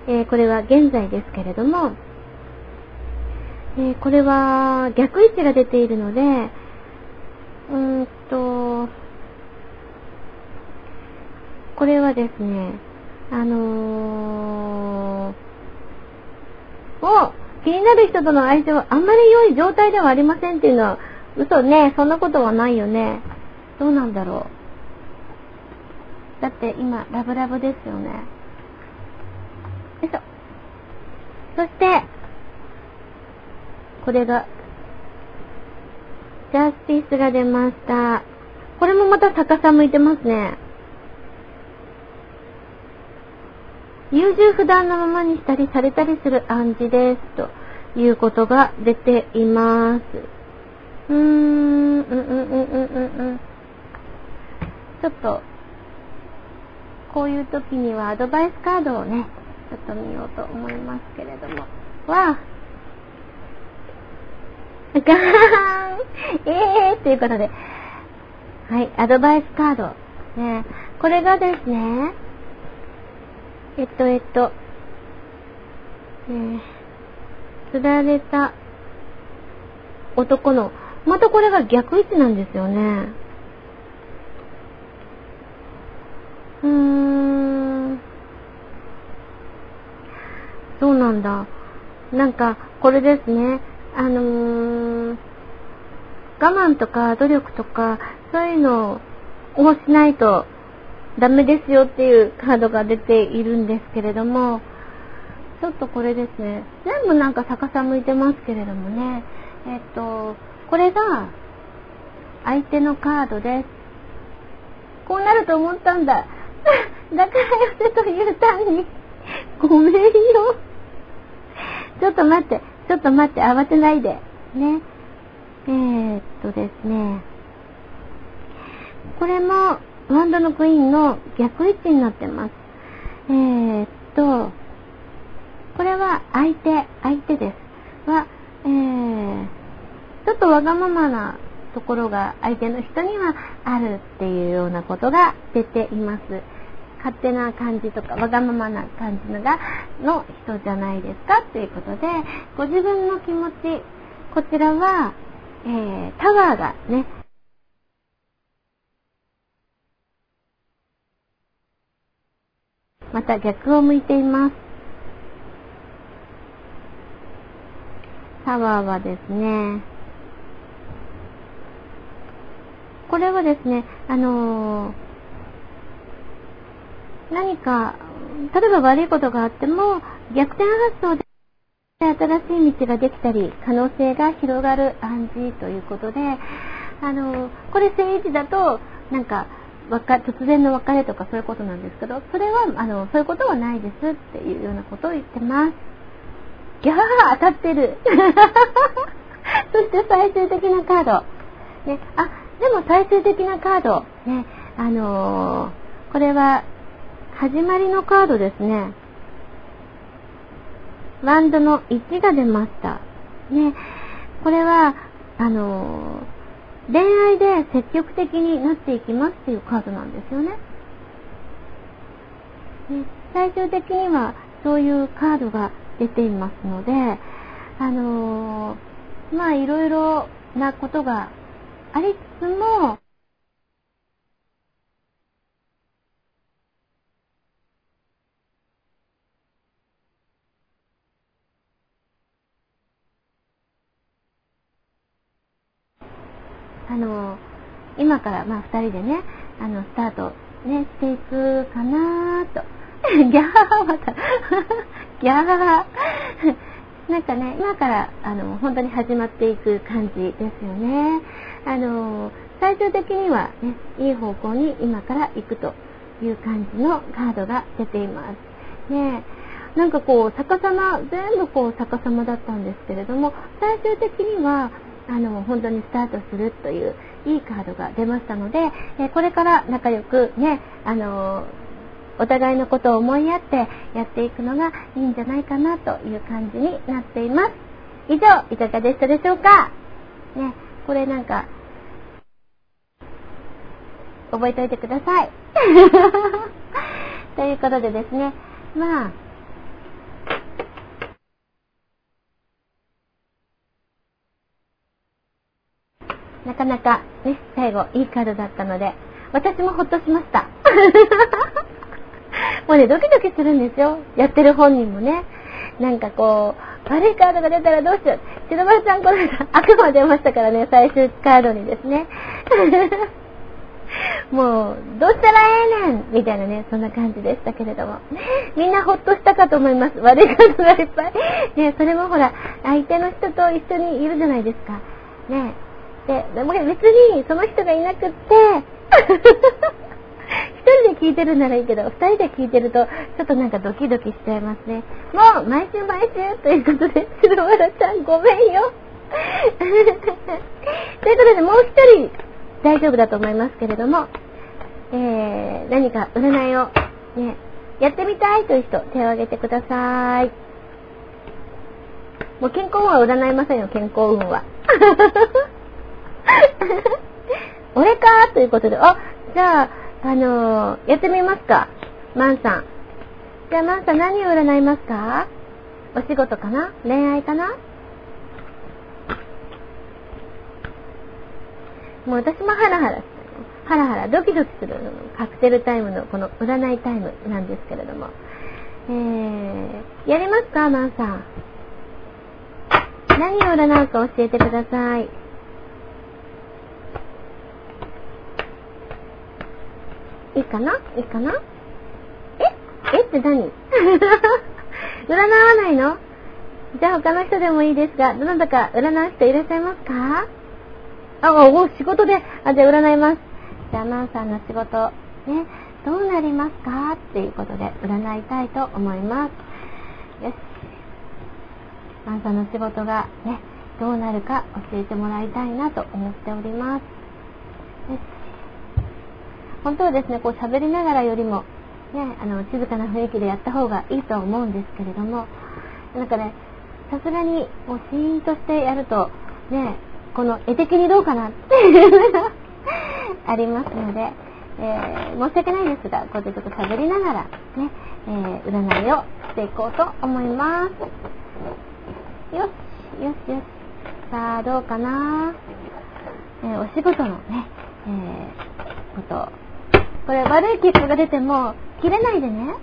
えー、これは現在ですけれども、えー、これは逆位置が出ているので、うーんと、これはですね、あのー、お気になる人との相性はあんまり良い状態ではありませんっていうのは、嘘ね、そんなことはないよね。どうなんだろう。だって今、ラブラブですよね。よいしょ。そして、これが、ジャスティスが出ました。これもまた高さ向いてますね。優柔不断のままにしたりされたりする暗示です。ということが出ています。うーん、うんうんうんうんうんうん。ちょっと、こういう時にはアドバイスカードをね、ちょっと見ようと思いますけれども。わあガーン えーっていうことで。はい、アドバイスカード。ね、これがですね、えっと、えっと、えー、釣られた男の、またこれが逆位置なんですよね。うーん。そうなんだ。なんか、これですね。あのー、我慢とか努力とか、そういうのをしないとダメですよっていうカードが出ているんですけれども、ちょっとこれですね、全部なんか逆さ向いてますけれどもね、えっと、これが相手のカードです。こうなると思ったんだ。だから寄せという単に、ごめんよ。ちょっと待って、ちょっと待って、慌てないで。ね。えー、っとですね。これも、ワンドのクイーンの逆位置になってます。えー、っと、これは相手、相手です。は、えー、ちょっとわがままなところが相手の人にはあるっていうようなことが出ています。勝手な感じとかわがままな感じのがの人じゃないですかっていうことでご自分の気持ちこちらは、えー、タワーがねまた逆を向いています。タワーはですね、これはですね、あのー、何か、例えば悪いことがあっても、逆転発想で新しい道ができたり、可能性が広がる暗示ということで、あの、これ正位置だと、なんか、突然の別れとかそういうことなんですけど、それは、あの、そういうことはないですっていうようなことを言ってます。ギャー当たってる。そして最終的なカード。ね、あ、でも最終的なカード。ね、あのー、これは、始まりのカードですね。ワンドの1が出ました。ね、これは、あのー恋愛で積極的になっていきますっていうカードなんですよね。ね最終的にはそういうカードが出ていますので、あのー、まあいろいろなことがありつつも、あの今からまあ2人でねあのスタートねしていくかなと。ギャーまた。ギャー。なんかね今からあの本当に始まっていく感じですよね。あの最終的にはねいい方向に今から行くという感じのカードが出ています。ね。なんかこう逆さま全部こう逆さまだったんですけれども最終的にはあの本当にスタートするといういいカードが出ましたので、えこれから仲良くねあのお互いのことを思いやってやっていくのがいいんじゃないかなという感じになっています。以上いかがでしたでしょうか？ねこれなんか覚えておいてください。ということでですねまあなかなかね、最後いいカードだったので、私もほっとしました。もうね、ドキドキするんですよ。やってる本人もね。なんかこう、悪いカードが出たらどうしよう。白丸さんこの間悪魔出ましたからね、最終カードにですね。もう、どうしたらええねんみたいなね、そんな感じでしたけれども。みんなほっとしたかと思います。悪いカードがいっぱい。ね、それもほら、相手の人と一緒にいるじゃないですか。ね、で、別にその人がいなくって、一人で聞いてるならいいけど、2人で聞いてると、ちょっとなんかドキドキしちゃいますね。もう、毎週毎週ということで、鶴原ちゃんごめんよ。ということで、もう一人大丈夫だと思いますけれども、えー、何か占いを、ね、やってみたいという人、手を挙げてください。もう健康運は占いませんよ、健康運は。俺か？ということで、あ、じゃあ、あのー、やってみますか。マンさん。じゃあ、マンさん何を占いますか？お仕事かな？恋愛かな？もう私もハラハラハラハラドキドキするカクテルタイムのこの占いタイムなんですけれども、えー、やりますか？マンさん。何を占うか教えてください。いいかな？いいかな？え？え？って何？占わないの？じゃあ他の人でもいいですが、どなたか占う人いらっしゃいますか？あ、お、仕事で、あ、じゃあ占います。じゃあ、マンさんの仕事、ね、どうなりますか？っていうことで占いたいと思います。よし。マンさんの仕事がね、どうなるか教えてもらいたいなと思っております。よし。本当はですね、こう喋りながらよりも、ね、あの、静かな雰囲気でやった方がいいと思うんですけれども、なんかね、さすがに、もうシーンとしてやると、ね、この絵的にどうかなっていうのが ありますので、えー、申し訳ないですが、こうやってちょっと喋りながらね、えー、占いをしていこうと思います。よし、よしよし。さあ、どうかな、えー、お仕事のね、えこと。これ悪い結果が出ても、切れないでね。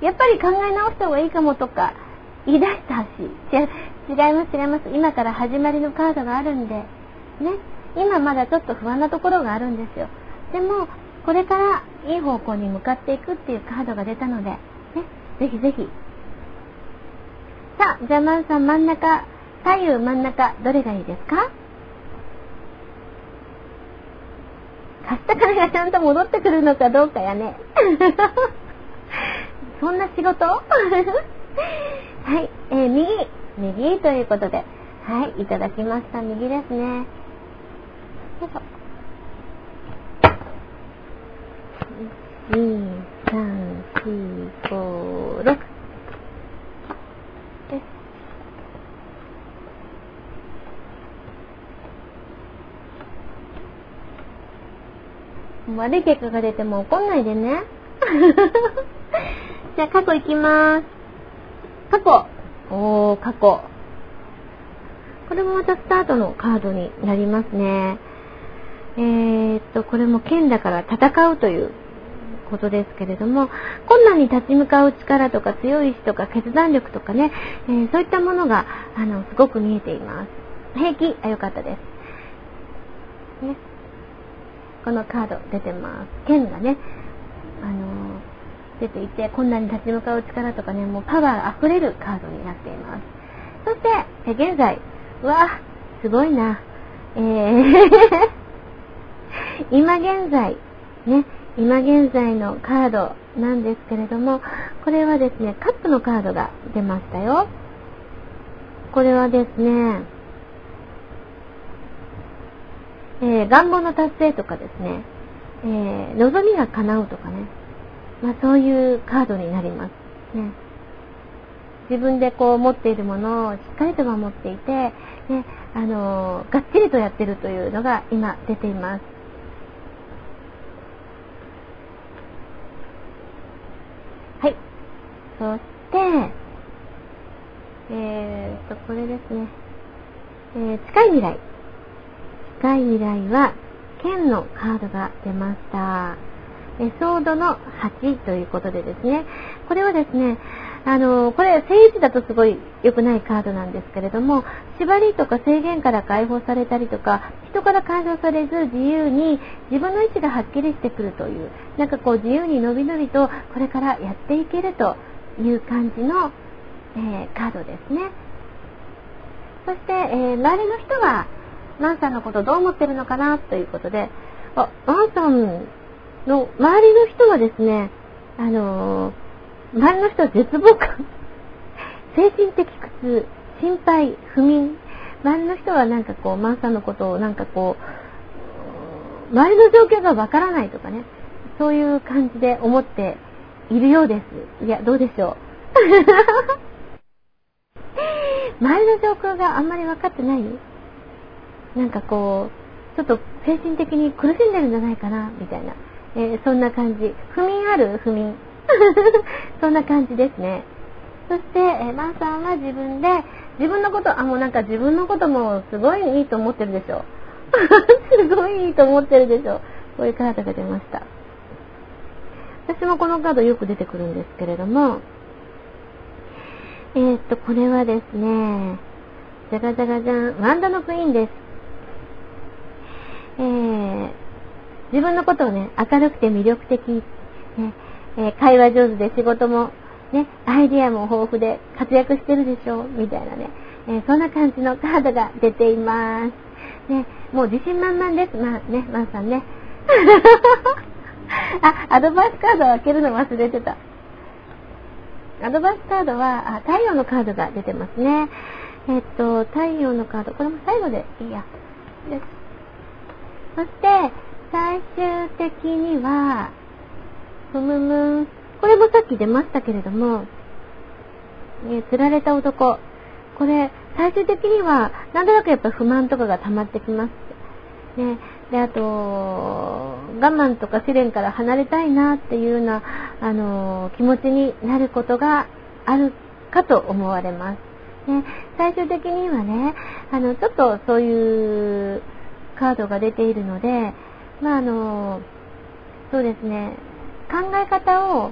やっぱり考え直した方がいいかもとか、言い出したし。違います違います。今から始まりのカードがあるんでね。今まだちょっと不安なところがあるんですよ。でもこれからいい方向に向かっていくっていうカードが出たのでね。ぜひぜひ。さあじゃあマンさん真ん中左右真ん中どれがいいですか？貸した金がちゃんと戻ってくるのかどうかやね そんな仕事？はい、えー、右右ということで、はい、いただきました。右ですね。よいしょ。2、3、4、5、6。です。悪い結果が出ても怒んないでね。じゃあ、過去いきます。過去。おー、過去。これもまたスタートのカードになりますね。えー、っと、これも剣だから戦うということですけれども、困難に立ち向かう力とか強い意志とか決断力とかね、えー、そういったものが、あの、すごく見えています。平気あ、よかったです。ね。このカード出てます。剣がね、あの出ていて困難に立ち向かう力とかねもうパワーあふれるカードになっています。そしてえ現在うわすごいな。えー 今現在ね今現在のカードなんですけれどもこれはですねカップのカードが出ましたよ。これはですねえー、願望の達成とかですね、えー、望みが叶うとかねまあ、そういうカードになりますね。自分でこう持っているものをしっかりと守っていて、ね、あのがっちりとやってるというのが今出ています。はい。そして、えー、と、これですね。えー、近い未来。近い未来は、剣のカードが出ました。えソードの8ということでですね、これはですね、あの、これ政治だとすごい良くないカードなんですけれども、縛りとか制限から解放されたりとか、人から解放されず自由に自分の意思がはっきりしてくるという、なんかこう自由にのびのびとこれからやっていけるという感じの、えー、カードですね。そして、えー、周りの人は、マンさんのことどう思ってるのかなということで、あ、マンさんの周りの人はですね、あのー、周りの人は絶望感、精神的苦痛、心配、不眠、周りの人はなんかこう、マンさんのことをなんかこう、周りの状況がわからないとかね、そういう感じで思っているようです。いや、どうでしょう。周りの状況があんまり分かってないなんかこう、ちょっと精神的に苦しんでるんじゃないかな、みたいな。えー、そんな感じ。不眠ある？不眠。そんな感じですね。そして、えー、マンさんは自分で、自分のこと、あ、もうなんか自分のこともすごいいいと思ってるでしょ。すごいいいと思ってるでしょ。こういうカードが出ました。私もこのカードよく出てくるんですけれども、えー、っと、これはですね、じゃがじゃがじゃん、ワンダのクイーンです。えー、自分のことをね、明るくて魅力的、ねえー、会話上手で仕事も、ね、アイディアも豊富で活躍してるでしょうみたいなね、えー、そんな感じのカードが出ています。ね、もう自信満々です。まあね、マンさんね。あ、アドバイスカードを開けるの忘れてた。アドバイスカードは、あ、太陽のカードが出てますね。えっと、太陽のカード、これも最後でいいや。そして、最終的には、ふむむん、これもさっき出ましたけれども、え釣られた男。これ、最終的には、なんとなくやっぱ不満とかが溜まってきます。ね。で、あと、我慢とか試練から離れたいなっていうような、あの、気持ちになることがあるかと思われます。ね、最終的にはね、あの、ちょっとそういうカードが出ているので、まあ、あの、そうですね、考え方を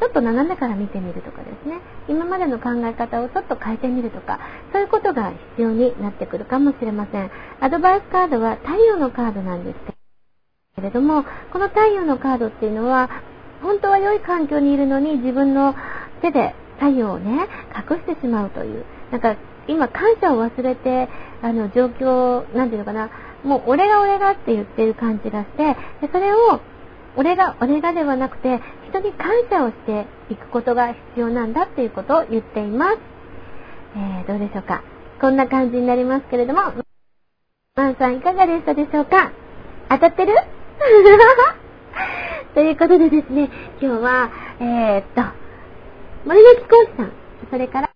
ちょっと斜めから見てみるとかですね、今までの考え方をちょっと変えてみるとか、そういうことが必要になってくるかもしれません。アドバイスカードは太陽のカードなんですけれども、この太陽のカードっていうのは、本当は良い環境にいるのに自分の手で太陽をね、隠してしまうという、なんか今感謝を忘れて、あの状況、なんていうのかな、もう俺が俺がって言ってる感じがして、でそれを俺が俺がではなくて人に感謝をしていくことが必要なんだっていうことを言っています。えー、どうでしょうか？こんな感じになりますけれども、マンさんいかがでしたでしょうか？当たってる？ということでですね、今日は、えー、っと、森の貴公子さん、それから、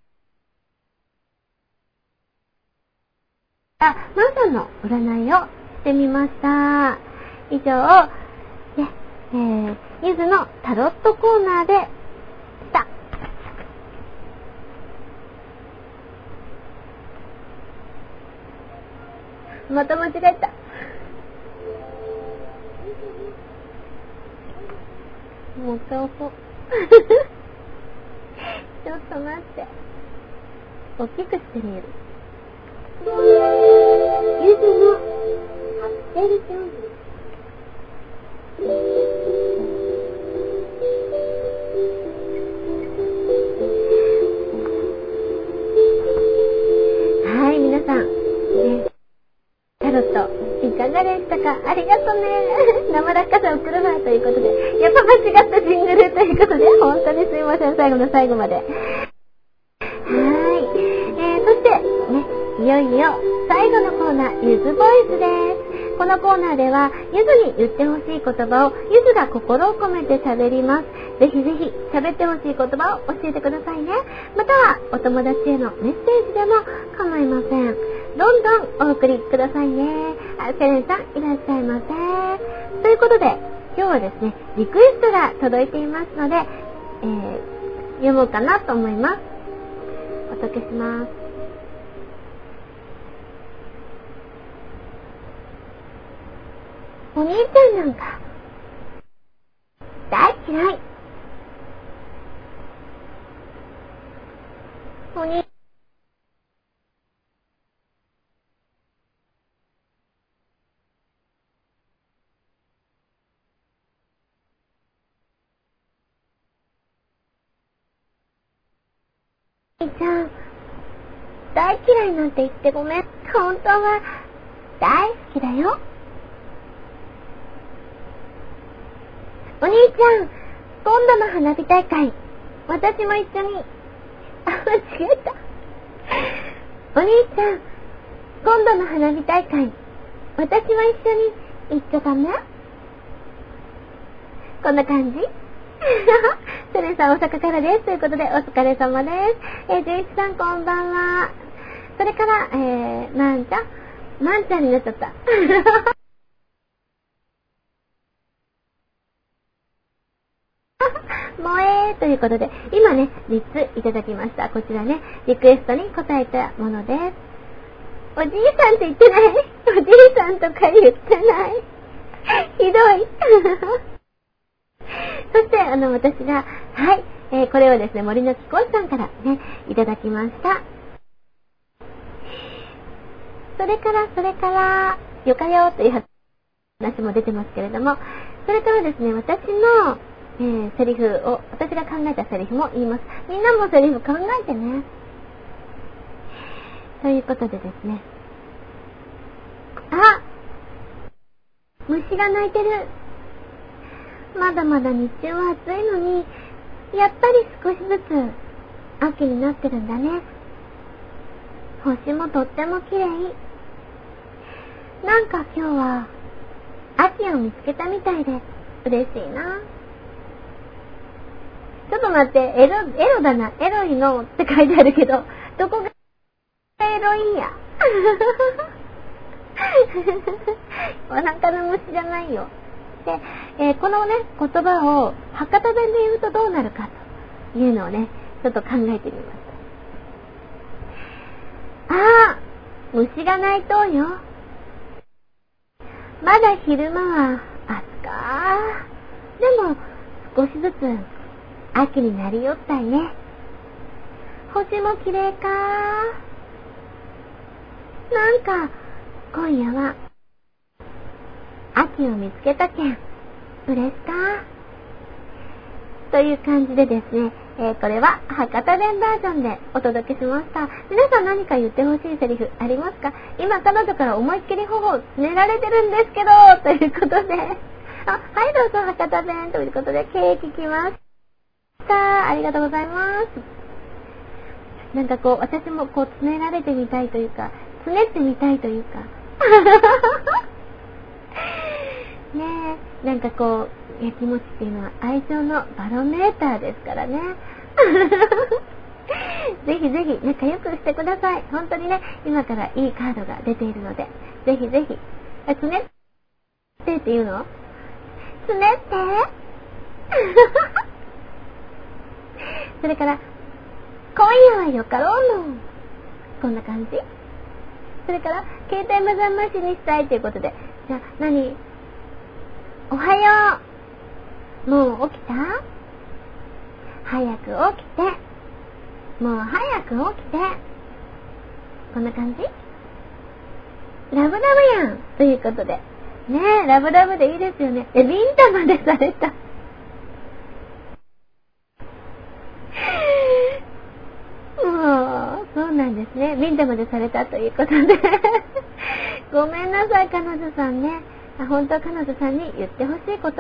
マンさんの占いをしてみました。以上、ね、えー、ゆずのタロットコーナーでした。また間違えた。もう一回押そう。ちょっと待って。大きくしてみる。ゆずのカプセルジョンはい、皆さん、ね、タロット、いかがでしたか？ありがとうね。生落下さ送るなということで、やっぱ間違ったジングルということで、本当にすいません、最後の最後まで。よいよ最後のコーナー、ゆずボイスです。このコーナーでは、ゆずに言ってほしい言葉を、ゆずが心を込めて喋ります。ぜひぜひ、喋ってほしい言葉を教えてくださいね。または、お友達へのメッセージでも構いません。どんどんお送りくださいね。あ、セレンさん、いらっしゃいませ。ということで、今日はですね、リクエストが届いていますので、えー、読もうかなと思います。お届けします。お兄ちゃんなんか、大嫌い。お兄ちゃん、大嫌いなんて言ってごめん。本当は大好きだよ。お兄ちゃん、今度の花火大会、私も一緒に。あ、間違えた。お兄ちゃん、今度の花火大会、私も一緒に行っちゃダメ？こんな感じ？セレさん大阪からです。ということで、お疲れ様です。えー、純一さんこんばんは。それから、えー、まんちゃん、まんちゃんになっちゃった。萌えということで、今ね、3ついただきました。こちらね、リクエストに答えたものです。おじいさんって言ってない？おじいさんとか言ってない？ひどい。そして、あの、私が、はい、えー、これをですね、森の木こさんからね、いただきました。それから、それから、よかよという話も出てますけれども、それからですね、私の、えー、セリフを、私が考えたセリフも言います。みんなもセリフ考えてね。ということでですね。あ虫が鳴いてる。まだまだ日中は暑いのに、やっぱり少しずつ秋になってるんだね。星もとっても綺麗。なんか今日は秋を見つけたみたいで嬉しいな。ちょっと待って、エロ、エロだな。エロいのって書いてあるけど、どこがエロいんや。お腹の虫じゃないよ。で、えー、このね、言葉を博多弁で言うとどうなるかというのをね、ちょっと考えてみました。ああ虫が鳴いとうよ。まだ昼間は暑かでも少しずつ秋になりよったいね。星も綺麗かなんか、今夜は、秋を見つけたけん、嬉しかという感じでですね、えー、これは博多弁バージョンでお届けしました。皆さん何か言ってほしいセリフありますか？今彼女から思いっきり頬をつねられてるんですけど、ということで、あ、はいどうぞ博多弁ということで、ケーキきます。た。ありがとうございます。なんかこう、私もこう、つねられてみたいというか、つねってみたいというか。ねえ、なんかこう、やきもちっていうのは愛情のバロメーターですからね。ぜひぜひ仲良くしてください。本当にね、今からいいカードが出ているので、ぜひぜひ。え、つねってって言うの？つねってそれから、今夜はよかろうの。こんな感じ。それから、携帯目覚ましにしたいということで。じゃあ、何？おはよう。もう起きた？早く起きて。もう早く起きて。こんな感じ？ラブラブやんということで。ねえ、ラブラブでいいですよね。え、ビンタまでされた。もう、そうなんですね。ビンタまでされたということで ごめんなさい、彼女さんね。本当は彼女さんに言ってほしい言葉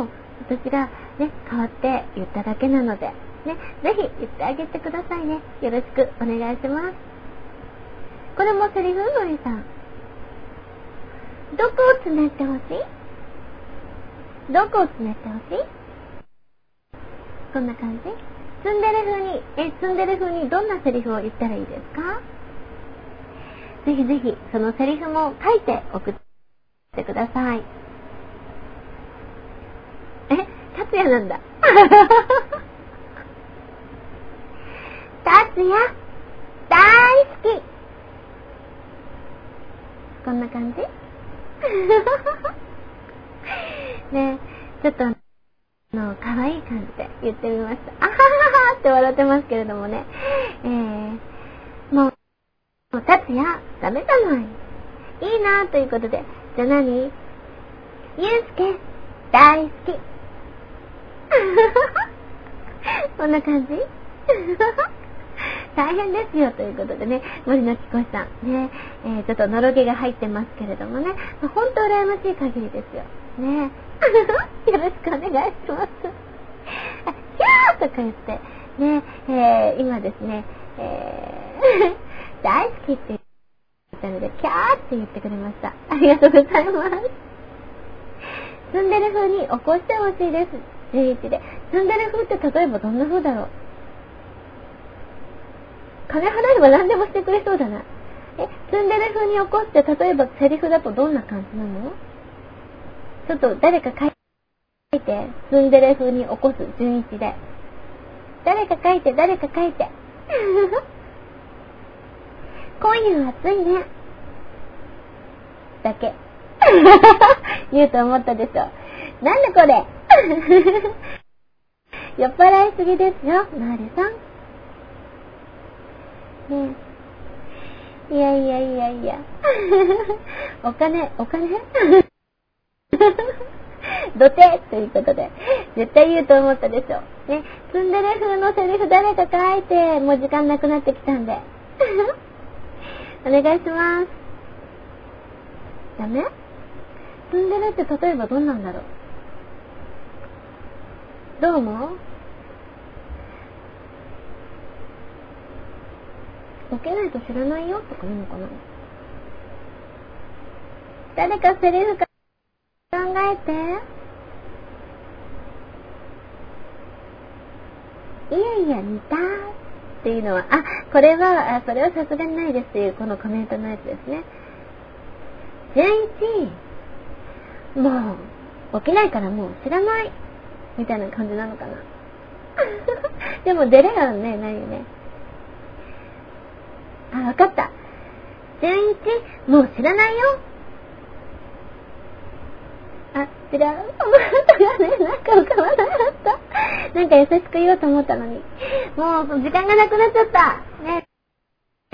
を私がね、代わって言っただけなので、ね、ぜひ言ってあげてくださいね。よろしくお願いします。これもセリフ？のりさん。どこをつねってほしい？どこをつねってほしい？こんな感じ？ツンデレ風に、え、ツンデレ風にどんなセリフを言ったらいいですか？ぜひぜひ、そのセリフも書いて送ってください。え、達也なんだ。達也、大好きこんな感じ？ねちょっとの可愛い感じで言ってみました。あはははって笑ってますけれどもね。えー、もう、もう、達也、ダメじゃない。いいなということで。じゃあ何？ゆうすけ、大好き。こんな感じ？大変ですよということでね、森の木越さんね、えー、ちょっとのろけが入ってますけれどもね、ほんと羨ましい限りですよ。ね よろしくお願いします。あ、キャーとか言って、ね、えー、今ですね、えー、大好きって言ったので、キャーって言ってくれました。ありがとうございます。ツンデレ風に起こしてほしいです。11で。ツンデレ風って例えばどんな風だろう金払えば何でもしてくれそうだな。え、ツンデレ風に起こして、例えばセリフだとどんな感じなの？ちょっと誰か書いて、ツンデレ風に起こす11で。誰か書いて、誰か書いて。今夜は暑いね。だけ。言うと思ったでしょ。なんだこれ 酔っ払いすぎですよ、なるさん。ねいやいやいやいや。お金、お金？土手ということで、絶対言うと思ったでしょ。ね、ツンデレ風のセリフ誰か書いて、もう時間なくなってきたんで。お願いします。ダメ？ツンデレって例えばどんなんだろう？どう思う？ボケないと知らないよとか言うのかな？誰かセリフか考えて。いやいや、似たっていうのは、あ、これは、あそれはさすがにないですっていう、このコメントのやつですね。純一、もう、起きないからもう知らない、みたいな感じなのかな。でも、出れはね、ないよね。あ、わかった。純一、もう知らないよ。あ、違う。トマトがね、なんか浮かばなかった。なんか優しく言おうと思ったのに。もう、時間がなくなっちゃった。ね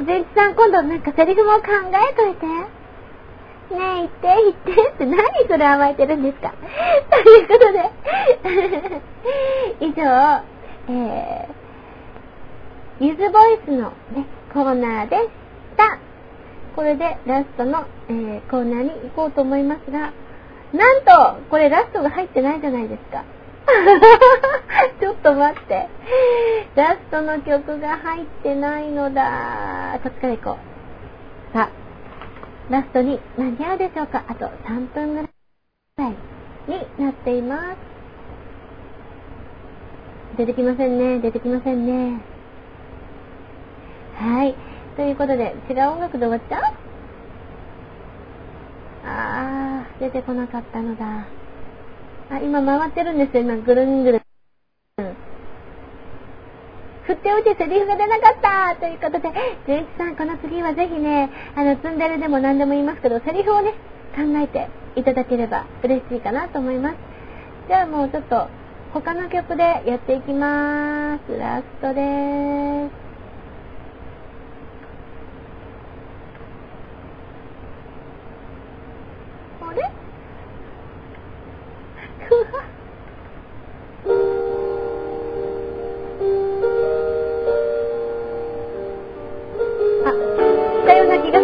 純一さん、今度なんかセリフも考えといて。ねえ、言って、言ってって何それ甘えてるんですかということで以上、えー、ゆずボイスのね、コーナーでした。これでラストの、えー、コーナーに行こうと思いますが、なんと、これラストが入ってないじゃないですか。ちょっと待って。ラストの曲が入ってないのだ。こっちから行こう。さあ、ラストに間に合うでしょうかあと3分ぐらいになっています。出てきませんね。出てきませんね。はい。ということで、違う音楽で終わっちゃうあー、出てこなかったのだ。あ、今回ってるんですよ、今、ぐるんぐるん。振っておいてセリフが出なかったということで、純一さん、この次はぜひね、あの、ツンデレでも何でも言いますけど、セリフをね、考えていただければ嬉しいかなと思います。じゃあもうちょっと、他の曲でやっていきます。ラストですのね。あ、さような気が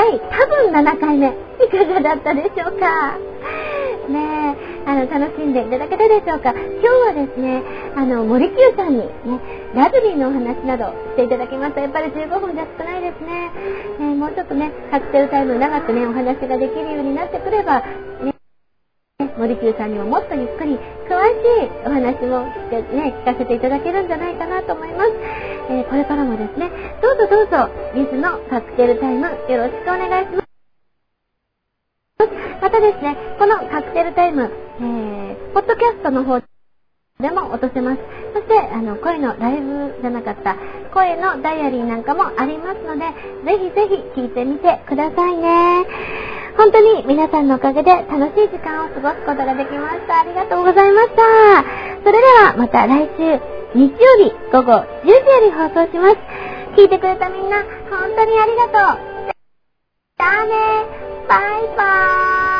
第多分7回目、いかがだったでしょうか？ねあの、楽しんでいただけたでしょうか？今日はですね、あの、森久さんにね、ラグビーのお話などしていただきました。やっぱり15分じゃ少ないですね。え、もうちょっとね、カクテルタイム長くね、お話ができるようになってくれば、ね、森久さんにももっとゆっくり詳しいお話もしてね、聞かせていただけるんじゃないかなと思います。えー、これからもですね、どうぞどうぞ、ゆずのカクテルタイムよろしくお願いします。またですね、このカクテルタイム、えー、ポッドキャストの方でも落とせます。そして、あの、声のライブじゃなかった、声のダイアリーなんかもありますので、ぜひぜひ聞いてみてくださいね。本当に皆さんのおかげで楽しい時間を過ごすことができました。ありがとうございました。それではまた来週日曜日午後10時より放送します。聞いてくれたみんな、本当にありがとう。じゃあねバイバーイ